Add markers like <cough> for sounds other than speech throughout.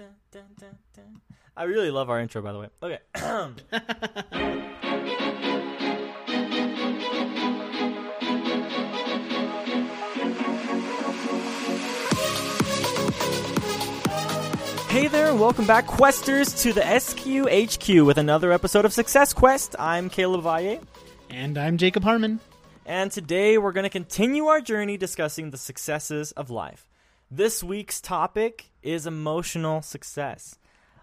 dun, dun, dun, dun. I really love our intro, by the way. Okay. <coughs> Hey there, and welcome back, Questers, to the SQHQ with another episode of Success Quest. I'm Caleb Valle, And I'm Jacob Harmon. and today we're going to continue our journey discussing the successes of life. This week's topic is emotional success.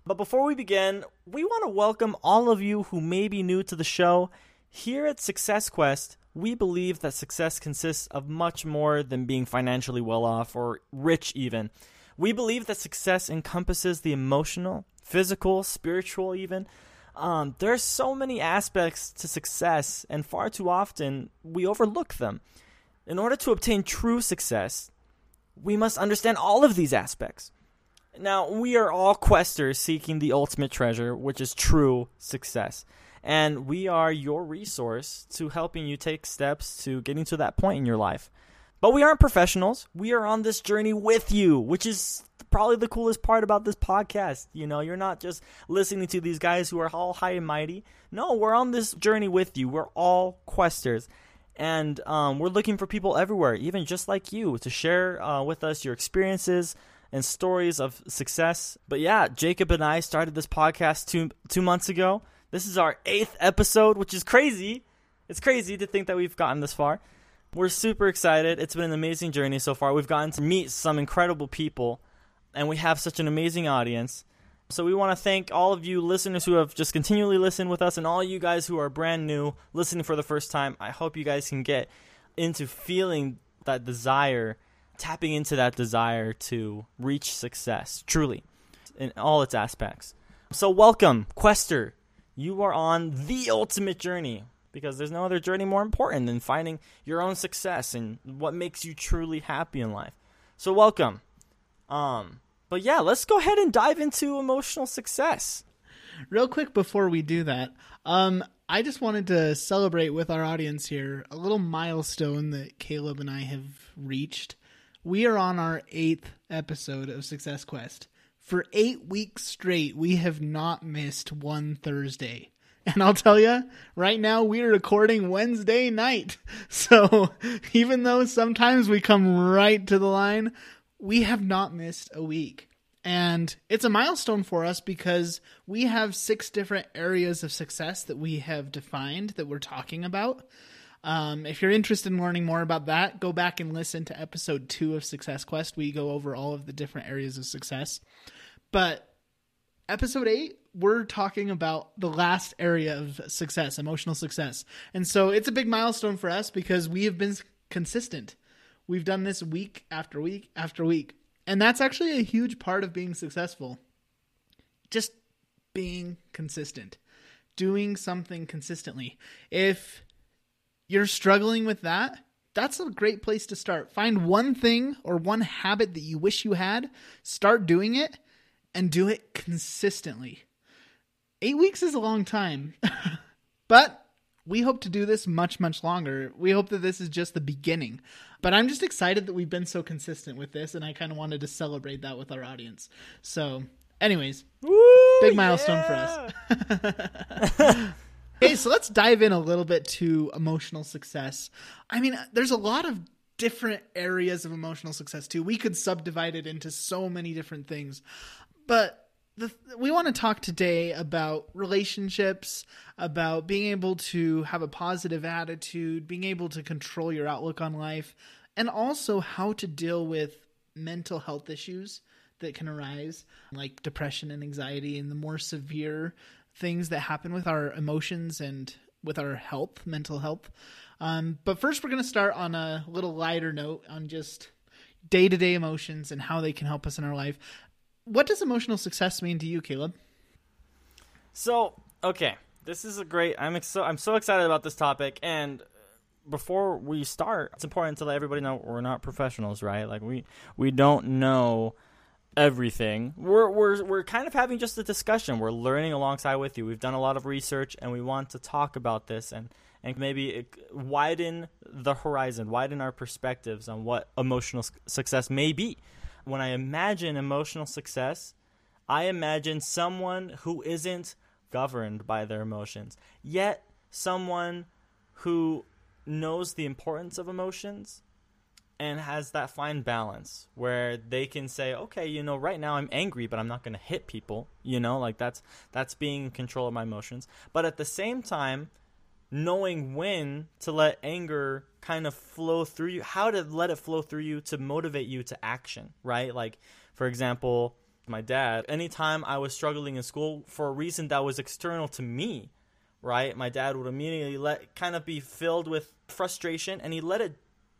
But before we begin, we want to welcome all of you who may be new to the show. Here at Success Quest, we believe that success consists of much more than being financially well off or rich, even. We believe that success encompasses the emotional, physical, spiritual, even. Um, there are so many aspects to success, and far too often we overlook them. In order to obtain true success, we must understand all of these aspects. Now, we are all questers seeking the ultimate treasure, which is true success. And we are your resource to helping you take steps to getting to that point in your life. But we aren't professionals. We are on this journey with you, which is probably the coolest part about this podcast. You know, you're not just listening to these guys who are all high and mighty. No, we're on this journey with you. We're all questers. And um, we're looking for people everywhere, even just like you, to share uh, with us your experiences and stories of success. But yeah, Jacob and I started this podcast two two months ago. This is our eighth episode, which is crazy. It's crazy to think that we've gotten this far. We're super excited. It's been an amazing journey so far. We've gotten to meet some incredible people, and we have such an amazing audience. So we want to thank all of you listeners who have just continually listened with us, and all you guys who are brand new listening for the first time. I hope you guys can get into feeling that desire, tapping into that desire to reach success, truly, in all its aspects. So welcome, Quester. You are on the ultimate journey because there's no other journey more important than finding your own success and what makes you truly happy in life. So welcome. Um, but yeah, let's go ahead and dive into emotional success. Real quick before we do that, um, I just wanted to celebrate with our audience here a little milestone that Caleb and I have reached. We are on our eighth episode of Success Quest. For eight weeks straight, we have not missed one Thursday. And I'll tell you, right now we're recording Wednesday night. <laughs> So even though sometimes we come right to the line, we have not missed a week. And it's a milestone for us because we have six different areas of success that we have defined that we're talking about. Um, if you're interested in learning more about that, go back and listen to episode two of Success Quest. We go over all of the different areas of success. But episode eight, we're talking about the last area of success, emotional success. And so it's a big milestone for us because we have been consistent. We've done this week after week after week. And that's actually a huge part of being successful. Just being consistent, doing something consistently. If you're struggling with that, that's a great place to start. Find one thing or one habit that you wish you had, start doing it, and do it consistently. Eight weeks is a long time, <laughs> but we hope to do this much, much longer. We hope that this is just the beginning. But I'm just excited that we've been so consistent with this, and I kind of wanted to celebrate that with our audience. So, anyways, big milestone for us. <laughs> okay, so let's dive in a little bit to emotional success. I mean, there's a lot of different areas of emotional success too. We could subdivide it into so many different things. But the, we want to talk today about relationships, about being able to have a positive attitude, being able to control your outlook on life, and also how to deal with mental health issues that can arise, like depression and anxiety, and the more severe things that happen with our emotions and with our health, mental health. Um, but first, we're going to start on a little lighter note on just day to day emotions and how they can help us in our life. What does emotional success mean to you, Caleb? So, okay, this is a great. I'm ex- I'm so excited about this topic. And before we start, it's important to let everybody know we're not professionals, right? Like we we don't know everything. We're we're we're kind of having just a discussion. We're learning alongside with you. We've done a lot of research, and we want to talk about this and and maybe widen the horizon, widen our perspectives on what emotional success may be. When I imagine emotional success, I imagine someone who isn't governed by their emotions, yet someone who knows the importance of emotions and has that fine balance where they can say okay you know right now i'm angry but i'm not going to hit people you know like that's that's being in control of my emotions. But at the same time knowing when to let anger kind of flow through you how to let it flow through you to motivate you to action right? Like for example my dad anytime i was struggling in school for a reason that was external to me right my dad would immediately let kind of be filled with frustration and he let it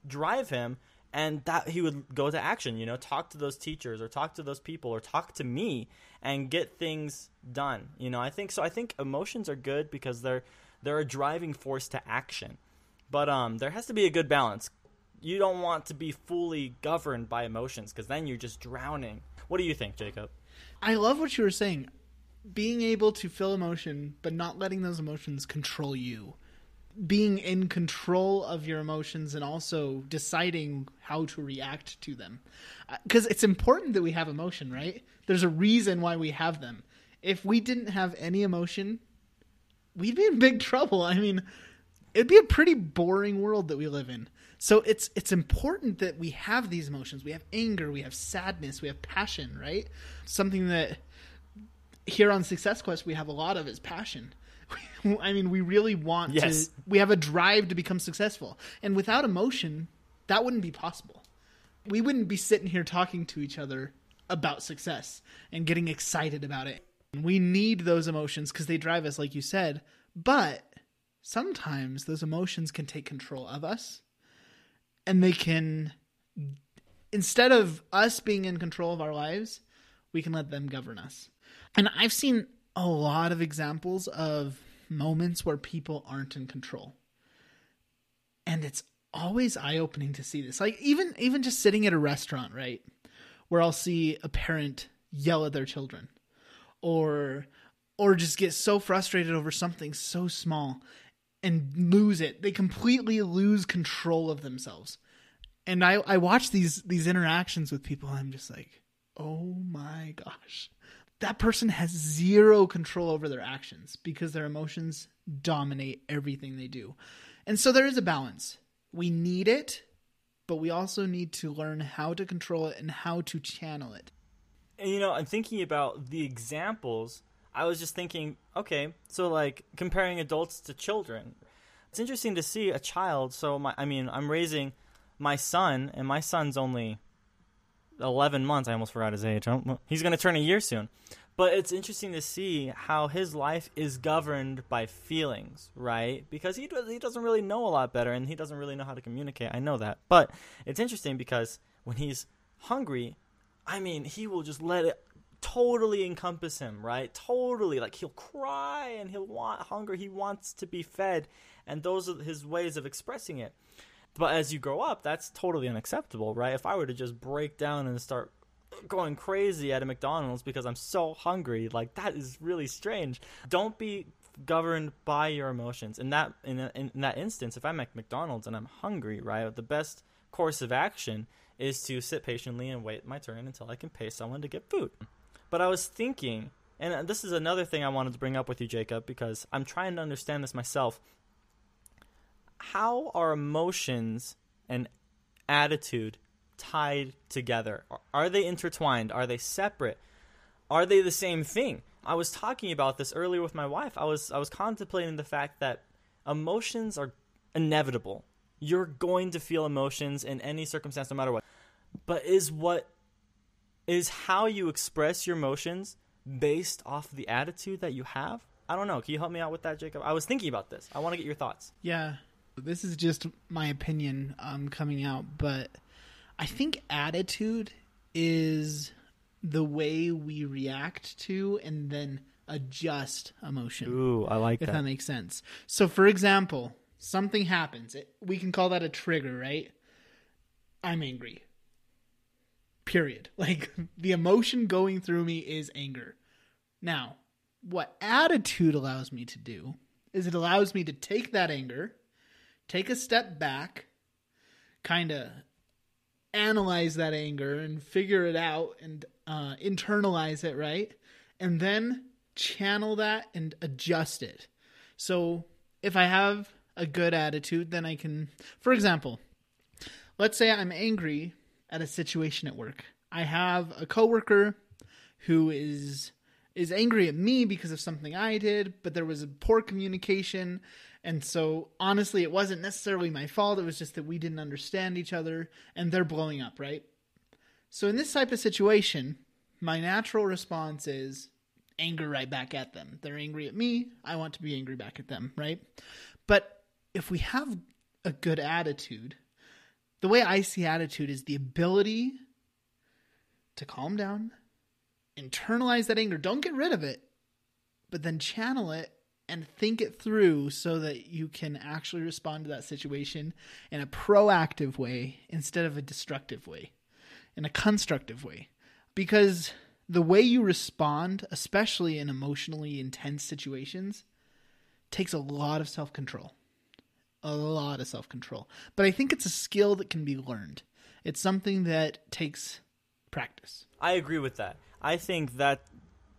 drive him and that he would go to action you know talk to those teachers or talk to those people or talk to me and get things done you know. I think so i think emotions are good because they're they're a driving force to action. But um there has to be a good balance. You don't want to be fully governed by emotions because then you're just drowning. What do you think jacob? I love what you were saying. Being able to feel emotion, but not letting those emotions control you. Being in control of your emotions and also deciding how to react to them. Uh, because it's important that we have emotion, right? There's a reason why we have them. If we didn't have any emotion, we'd be in big trouble. I mean, it'd be a pretty boring world that we live in. So it's it's important that we have these emotions. We have anger, we have sadness, we have passion, right? Something that here on Success Quest we have a lot of is passion. <laughs> I mean, we really want Yes. to we have a drive to become successful. And without emotion, that wouldn't be possible. We wouldn't be sitting here talking to each other about success and getting excited about it. We need those emotions because they drive us like you said, but sometimes those emotions can take control of us and they can instead of us being in control of our lives we can let them govern us and i've seen a lot of examples of moments where people aren't in control and it's always eye-opening to see this like even even just sitting at a restaurant right where i'll see a parent yell at their children or or just get so frustrated over something so small and lose it. They completely lose control of themselves. And I, I watch these these interactions with people I'm just like, oh my gosh. That person has zero control over their actions because their emotions dominate everything they do. And so there is a balance. We need it, but we also need to learn how to control it and how to channel it. And you know, I'm thinking about the examples. I was just thinking, okay, so like comparing adults to children. It's interesting to see a child. So my, I mean, I'm raising my son, and my son's only 11 months. I almost forgot his age. Oh, He's going to turn a year soon. But it's interesting to see how his life is governed by feelings, right? Because he does, he doesn't really know a lot better, and he doesn't really know how to communicate. I know that, but it's interesting because when he's hungry, I mean, he will just let it totally encompass him, right? Totally. Like he'll cry and he'll want hunger. He wants to be fed, and those are his ways of expressing it. But as you grow up, that's totally unacceptable, right? If I were to just break down and start going crazy at a McDonald's because I'm so hungry, like that is really strange. Don't be governed by your emotions. In that in, in, in that instance, if I'm at McDonald's and I'm hungry, right, the best course of action is to sit patiently and wait my turn until I can pay someone to get food. But I was thinking, and this is another thing I wanted to bring up with you, Jacob, because I'm trying to understand this myself. How are emotions and attitude tied together? Are they intertwined? Are they separate? Are they the same thing? I was talking about this earlier with my wife. I was I was contemplating the fact that emotions are inevitable. You're going to feel emotions in any circumstance no matter what. But is what is how you express your emotions based off the attitude that you have? I don't know. Can you help me out with that, Jacob? I was thinking about this. I want to get your thoughts. Yeah, this is just my opinion um, coming out, but I think attitude is the way we react to and then adjust emotion. Ooh, I like if that. that makes sense. So, for example, something happens. It, we can call that a trigger, right? I'm angry. Period. <laughs> Like the emotion going through me is anger. Now, what attitude allows me to do is it allows me to take that anger, take a step back, kind of analyze that anger and figure it out and uh, internalize it, right? And then channel that and adjust it. So if I have a good attitude, then I can, for example, let's say I'm angry at a situation at work. I have a coworker who is is angry at me because of something I did, but there was poor communication. And so honestly, it wasn't necessarily my fault. It was just that we didn't understand each other and they're blowing up, right? So in this type of situation, my natural response is anger right back at them. They're angry at me. I want to be angry back at them, right? But if we have a good attitude, the way I see attitude is the ability to calm down, internalize that anger. Don't get rid of it, but then channel it and think it through so that you can actually respond to that situation in a proactive way instead of a destructive way, in a constructive way. Because the way you respond, especially in emotionally intense situations, takes a lot of self control. A lot of self control. But I think it's a skill that can be learned. It's something that takes practice. I agree with that. I think that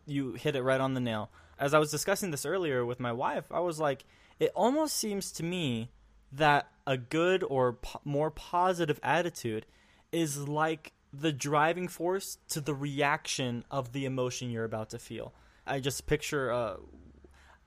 you hit it right on the nail. As I was discussing this earlier with my wife, I was like, it almost seems to me that a good or po- more positive attitude is like the driving force to the reaction of the emotion you're about to feel. I just picture uh,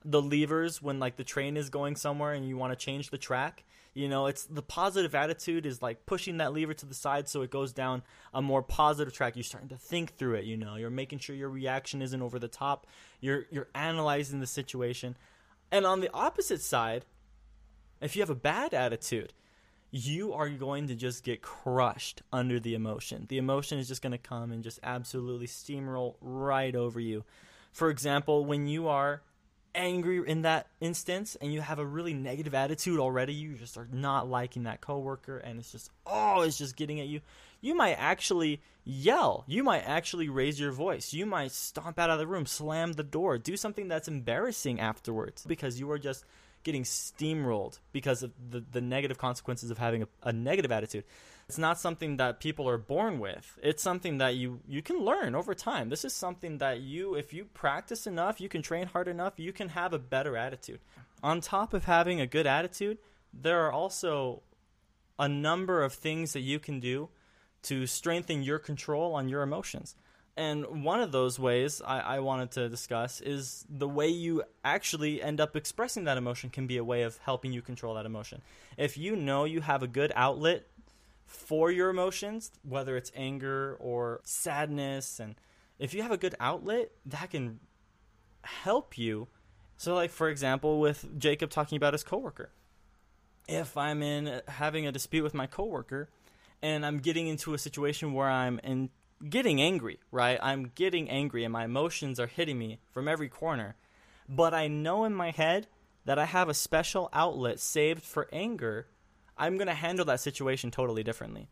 the levers when like the train is going somewhere and you want to change the track you know, it's the positive attitude is like pushing that lever to the side so it goes down a more positive track. You're starting to think through it, you know. You're making sure your reaction isn't over the top. You're you're analyzing the situation. And on the opposite side, if you have a bad attitude, you are going to just get crushed under the emotion. The emotion is just going to come and just absolutely steamroll right over you. For example, when you are angry in that instance and you have a really negative attitude already, you just are not liking that coworker and it's just oh, it's just getting at you. You might actually yell. You might actually raise your voice. You might stomp out of the room, slam the door, do something that's embarrassing afterwards because you are just getting steamrolled because of the, the negative consequences of having a, a negative attitude. It's not something that people are born with. It's something that you you can learn over time. This is something that you if you practice enough, you can train hard enough, you can have a better attitude. On top of having a good attitude, there are also a number of things that you can do to strengthen your control on your emotions. And one of those ways I, I, wanted to discuss is the way you actually end up expressing that emotion can be a way of helping you control that emotion. If you know you have a good outlet for your emotions, whether it's anger or sadness, and if you have a good outlet, that can help you. So, like for example, with Jacob talking about his coworker, if I'm in having a dispute with my coworker, and I'm getting into a situation where I'm in getting angry, right? I'm getting angry and my emotions are hitting me from every corner. But I know in my head that I have a special outlet saved for anger. I'm to handle that situation totally differently.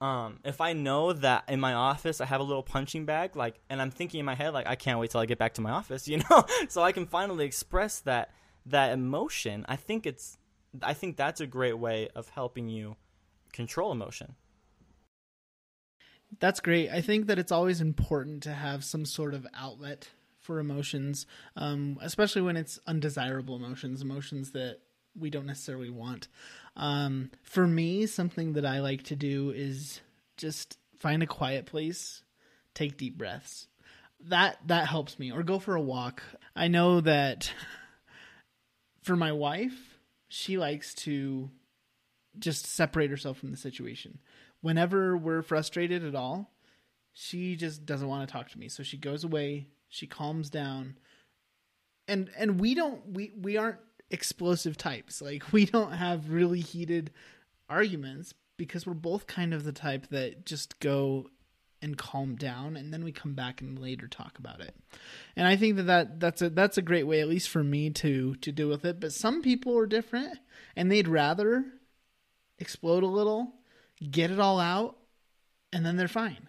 Um, if I know that in my office I have a little punching bag, like, and I'm thinking in my head, like, I can't wait till I get back to my office, <laughs> you know, so I can finally express that that emotion. I think it's, I think that's a great way of helping you control emotion. That's great. I think that it's always important to have some sort of outlet for emotions, um, especially when it's undesirable emotions, emotions that we don't necessarily want. Um, for me, something that I like to do is just find a quiet place, take deep breaths. That that helps me, or go for a walk. I know that for my wife, she likes to just separate herself from the situation whenever we're frustrated at all, she just doesn't want to talk to me. So she goes away, she calms down. And and we don't we we aren't explosive types. Like we don't have really heated arguments because we're both kind of the type that just go and calm down and then we come back and later talk about it. And I think that, that that's a that's a great way at least for me to to deal with it, but some people are different and they'd rather explode a little get it all out, and then they're fine.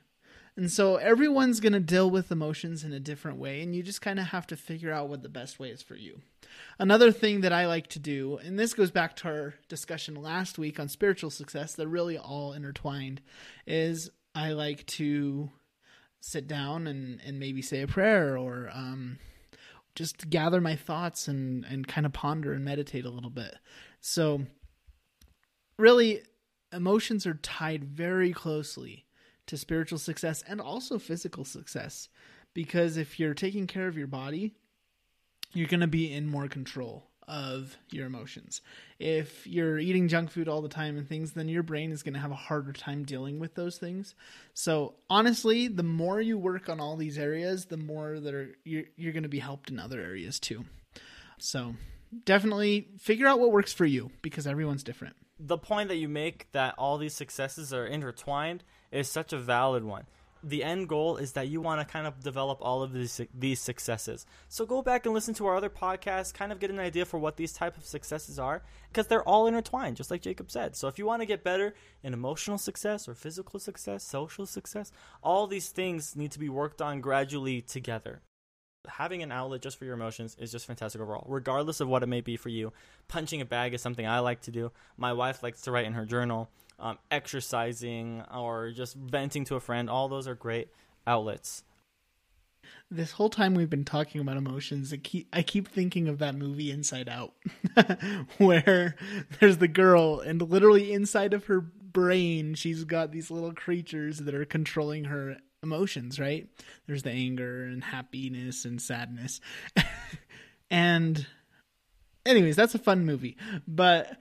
And so everyone's going to deal with emotions in a different way, and you just kind of have to figure out what the best way is for you. Another thing that I like to do, and this goes back to our discussion last week on spiritual success, they're really all intertwined, is I like to sit down and, and maybe say a prayer or um, just gather my thoughts and, and kind of ponder and meditate a little bit. So, really, emotions are tied very closely to spiritual success and also physical success. Because if you're taking care of your body, you're going to be in more control of your emotions. If you're eating junk food all the time and things, then your brain is going to have a harder time dealing with those things. So, honestly, the more you work on all these areas, the more that are you're, you're going to be helped in other areas too. So, definitely figure out what works for you because everyone's different. The point that you make that all these successes are intertwined is such a valid one. The end goal is that you want to kind of develop all of these these successes. So go back and listen to our other podcasts, kind of get an idea for what these type of successes are, because they're all intertwined, just like Jacob said. So if you want to get better in emotional success or physical success, social success, all these things need to be worked on gradually together having an outlet just for your emotions is just fantastic overall, regardless of what it may be for you. Punching a bag is something I like to do. My wife likes to write in her journal um, exercising or just venting to a friend. All those are great outlets. This whole time we've been talking about emotions, I keep, I keep thinking of that movie Inside Out, <laughs> where there's the girl, and literally inside of her brain, she's got these little creatures that are controlling her emotions, right? There's the anger and happiness and sadness. <laughs> and, anyways, that's a fun movie. But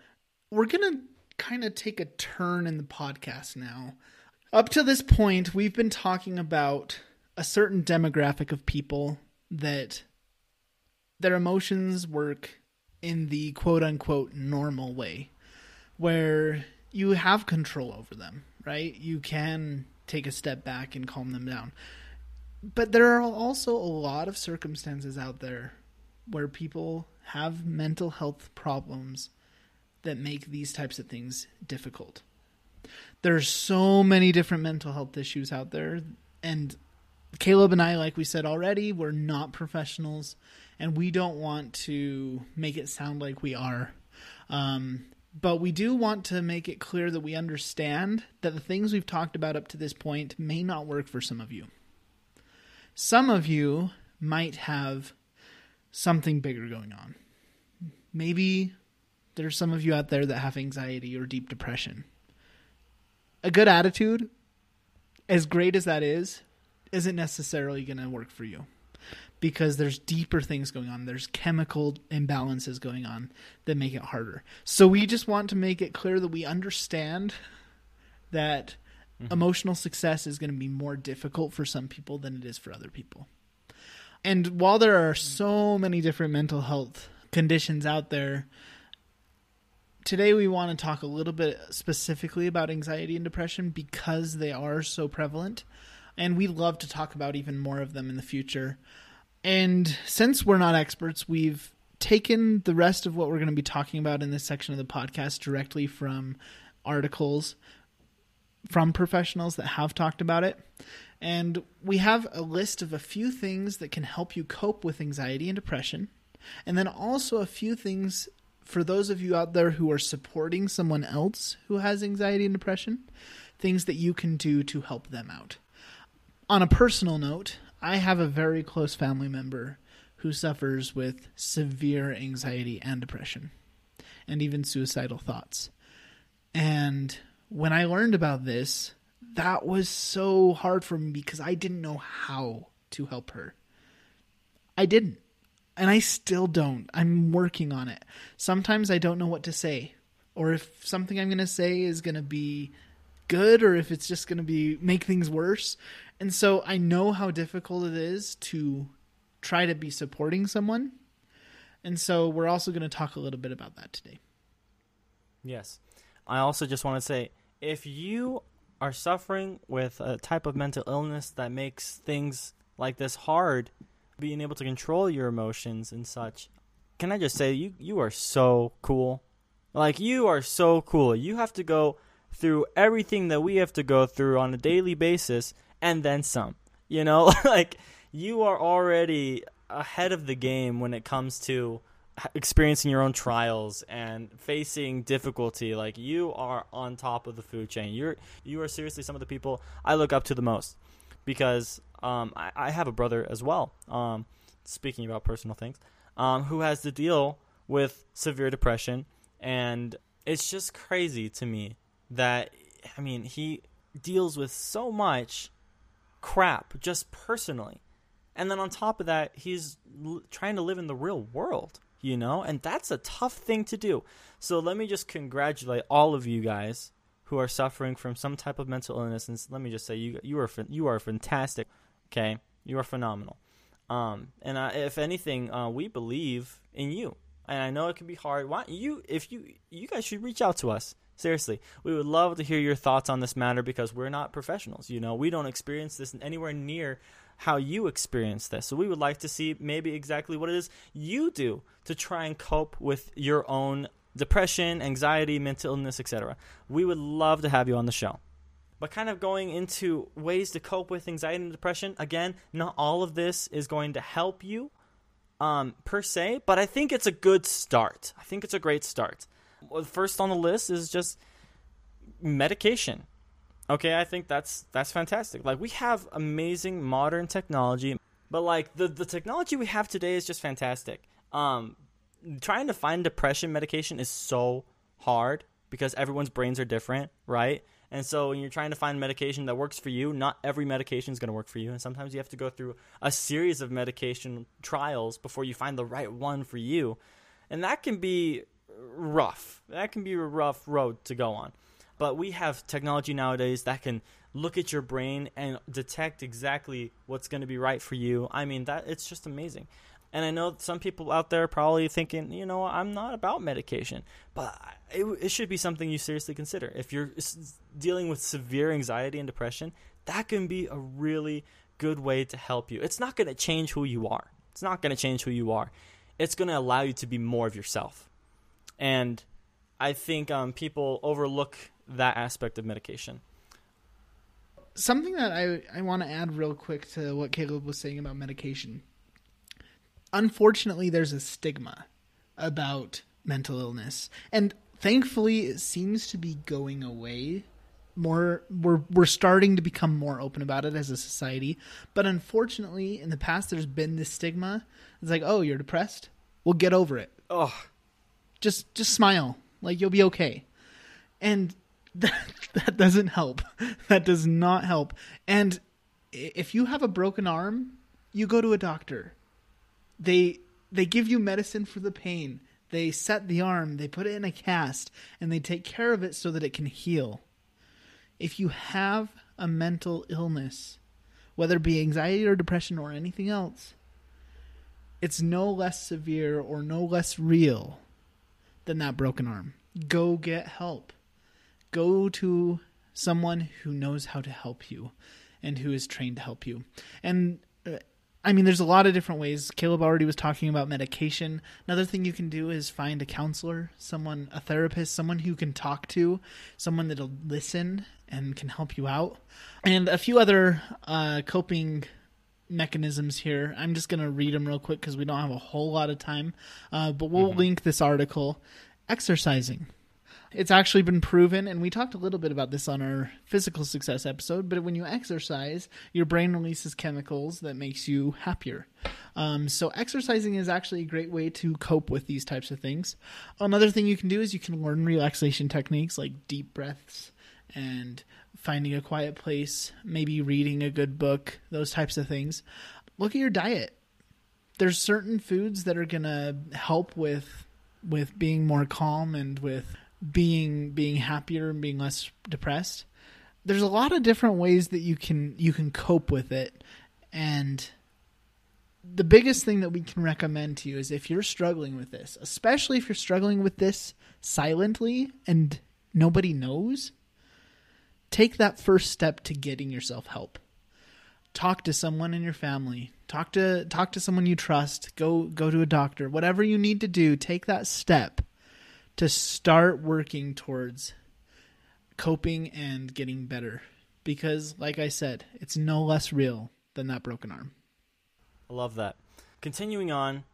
we're going to kind of take a turn in the podcast now. Up to this point, we've been talking about a certain demographic of people that their emotions work in the quote unquote normal way, where you have control over them, right? You can take a step back and calm them down. But there are also a lot of circumstances out there where people have mental health problems that make these types of things difficult. There's so many different mental health issues out there and Caleb and I like we said already, we're not professionals and we don't want to make it sound like we are. Um, but we do want to make it clear that we understand that the things we've talked about up to this point may not work for some of you. Some of you might have something bigger going on. Maybe there's some of you out there that have anxiety or deep depression. A good attitude, as great as that is, isn't necessarily going to work for you because there's deeper things going on. There's chemical imbalances going on that make it harder. So we just want to make it clear that we understand that mm-hmm. emotional success is going to be more difficult for some people than it is for other people. And while there are so many different mental health conditions out there, today we want to talk a little bit specifically about anxiety and depression because they are so prevalent and we love to talk about even more of them in the future. And since we're not experts we've taken the rest of what we're going to be talking about in this section of the podcast directly from articles from professionals that have talked about it. And we have a list of a few things that can help you cope with anxiety and depression and then also a few things for those of you out there who are supporting someone else who has anxiety and depression, things that you can do to help them out. On a personal note, I have a very close family member who suffers with severe anxiety and depression, and even suicidal thoughts. And when I learned about this, that was so hard for me because I didn't know how to help her. I didn't and I still don't. I'm working on it. Sometimes I don't know what to say, or if something I'm going to say is going to be good, or if it's just going to be make things worse. And so I know how difficult it is to try to be supporting someone. And so we're also going to talk a little bit about that today. Yes. I also just want to say if you are suffering with a type of mental illness that makes things like this hard, being able to control your emotions and such. Can I just say you you are so cool. Like you are so cool. You have to go through everything that we have to go through on a daily basis and then some. You know, <laughs> like you are already ahead of the game when it comes to experiencing your own trials and facing difficulty like you are on top of the food chain you're you are seriously some of the people i look up to the most because um, I, I, have a brother as well um, speaking about personal things um, who has to deal with severe depression and it's just crazy to me that i mean he deals with so much crap just personally and then on top of that he's l- trying to live in the real world you know, and that's a tough thing to do. So let me just congratulate all of you guys who are suffering from some type of mental illness, and let me just say you you are you are fantastic. Okay, you are phenomenal. Um, and uh, if anything, uh, we believe in you. And I know it can be hard. Why you if you you guys should reach out to us. Seriously, we would love to hear your thoughts on this matter because we're not professionals. You know, we don't experience this anywhere near how you experience this. So we would like to see maybe exactly what it is you do to try and cope with your own depression, anxiety, mental illness, etc. We would love to have you on the show. But kind of going into ways to cope with anxiety and depression, again, not all of this is going to help you um, per se, but I think it's a good start. I think it's a great start. First on the list is just medication. Okay, I think that's that's fantastic. Like we have amazing modern technology, but like the the technology we have today is just fantastic. Um, trying to find depression medication is so hard because everyone's brains are different, right? And so when you're trying to find medication that works for you, not every medication is going to work for you, and sometimes you have to go through a series of medication trials before you find the right one for you, and that can be rough. That can be a rough road to go on. But we have technology nowadays that can look at your brain and detect exactly what's going to be right for you. I mean, that it's just amazing. And I know some people out there probably thinking, you know, I'm not about medication, but it, it should be something you seriously consider. If you're dealing with severe anxiety and depression, that can be a really good way to help you. It's not going to change who you are. It's not going to change who you are. It's going to allow you to be more of yourself. And I think um, people overlook that aspect of medication. Something that I, I want to add real quick to what Caleb was saying about medication. Unfortunately, there's a stigma about mental illness. And thankfully, it seems to be going away more we're we're starting to become more open about it as a society but unfortunately in the past there's been this stigma it's like oh you're depressed We'll get over it oh just just smile like you'll be okay and <laughs> that, that doesn't help. That does not help. And if you have a broken arm, you go to a doctor. They they give you medicine for the pain. They set the arm, they put it in a cast, and they take care of it so that it can heal. If you have a mental illness, whether it be anxiety or depression or anything else, it's no less severe or no less real than that broken arm. Go get help go to someone who knows how to help you and who is trained to help you. And I mean, there's a lot of different ways. Caleb already was talking about medication. Another thing you can do is find a counselor, someone, a therapist, someone who can talk to, someone that'll listen and can help you out. And a few other uh, coping mechanisms here. I'm just going to read them real quick because we don't have a whole lot of time. Uh, but we'll mm-hmm. link this article. Exercising. It's actually been proven, and we talked a little bit about this on our physical success episode. But when you exercise, your brain releases chemicals that makes you happier. Um, so exercising is actually a great way to cope with these types of things. Another thing you can do is you can learn relaxation techniques like deep breaths and finding a quiet place, maybe reading a good book, those types of things. Look at your diet. There's certain foods that are going to help with with being more calm and with being being happier and being less depressed. There's a lot of different ways that you can you can cope with it. And the biggest thing that we can recommend to you is if you're struggling with this especially if you're struggling with this silently and nobody knows take that first step to getting yourself help. Talk to someone in your family. Talk to talk to someone you trust. Go go to a doctor. Whatever you need to do take that step to start working towards coping and getting better because, like I said, it's no less real than that broken arm. I love that. Continuing on,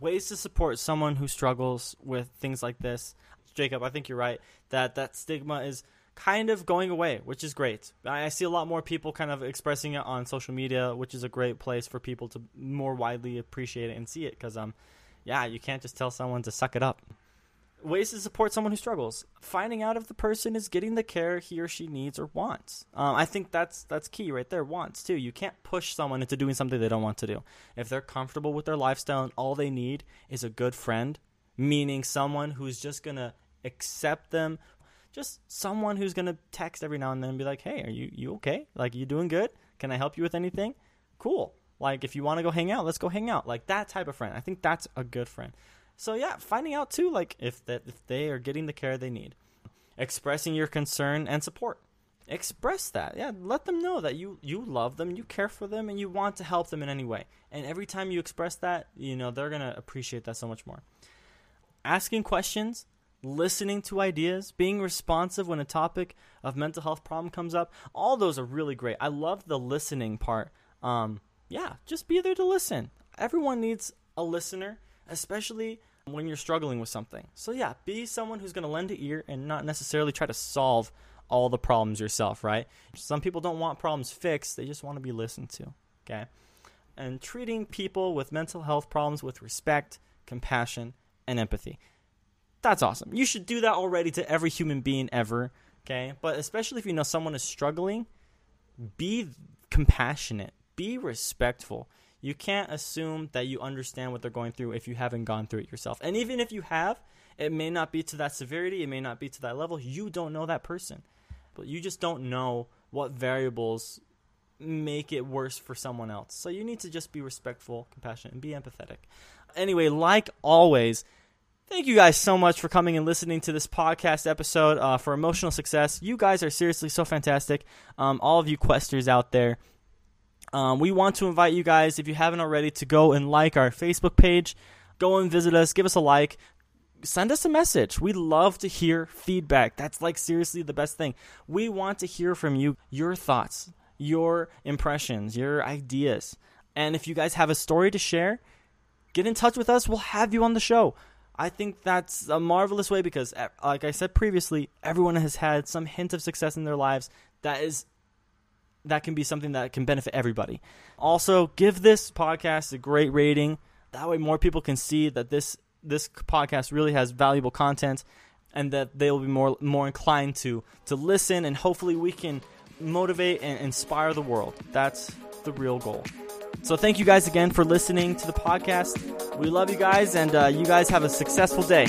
ways to support someone who struggles with things like this. Jacob, I think you're right that that stigma is kind of going away, which is great. I see a lot more people kind of expressing it on social media, which is a great place for people to more widely appreciate it and see it because um yeah, you can't just tell someone to suck it up ways to support someone who struggles. Finding out if the person is getting the care he or she needs or wants. Um, i think that's that's key right there wants too. You can't push someone into doing something they don't want to do. If they're comfortable with their lifestyle and all they need is a good friend meaning someone who's just gonna accept them just someone who's gonna text every now and then and be like hey are you you okay? Like you doing good? Can i help you with anything? Cool. Like if you want to go hang out let's go hang out. Like that type of friend. I think that's a good friend so yeah, finding out too, like if that if they are getting the care they need, expressing your concern and support. Express that, yeah. Let them know that you you love them, you care for them, and you want to help them in any way. And every time you express that, you know they're gonna appreciate that so much more. Asking questions, listening to ideas, being responsive when a topic of mental health problem comes up, all those are really great. I love the listening part. Um, yeah, just be there to listen. Everyone needs a listener, especially when you're struggling with something. So yeah, be someone who's going to lend an ear and not necessarily try to solve all the problems yourself, right? Some people don't want problems fixed, they just want to be listened to, okay? And treating people with mental health problems with respect, compassion, and empathy. That's awesome. You should do that already to every human being ever, okay? But especially if you know someone is struggling, be compassionate, be respectful you can't assume that you understand what they're going through if you haven't gone through it yourself. And even if you have, it may not be to that severity, it may not be to that level. You don't know that person. But you just don't know what variables make it worse for someone else. So you need to just be respectful, compassionate, and be empathetic. Anyway, like always, thank you guys so much for coming and listening to this podcast episode uh, for emotional success. You guys are seriously so fantastic. Um, all of you questers out there. Um, we want to invite you guys, if you haven't already, to go and like our Facebook page. Go and visit us, give us a like, send us a message. We love to hear feedback. That's like seriously the best thing. We want to hear from you, your thoughts, your impressions, your ideas. And if you guys have a story to share, get in touch with us. We'll have you on the show. I think that's a marvelous way because, like I said previously, everyone has had some hint of success in their lives that is that can be something that can benefit everybody. Also, give this podcast a great rating. That way, more people can see that this this podcast really has valuable content, and that they will be more more inclined to to listen. And hopefully, we can motivate and inspire the world. That's the real goal. So, thank you guys again for listening to the podcast. We love you guys, and uh, you guys have a successful day.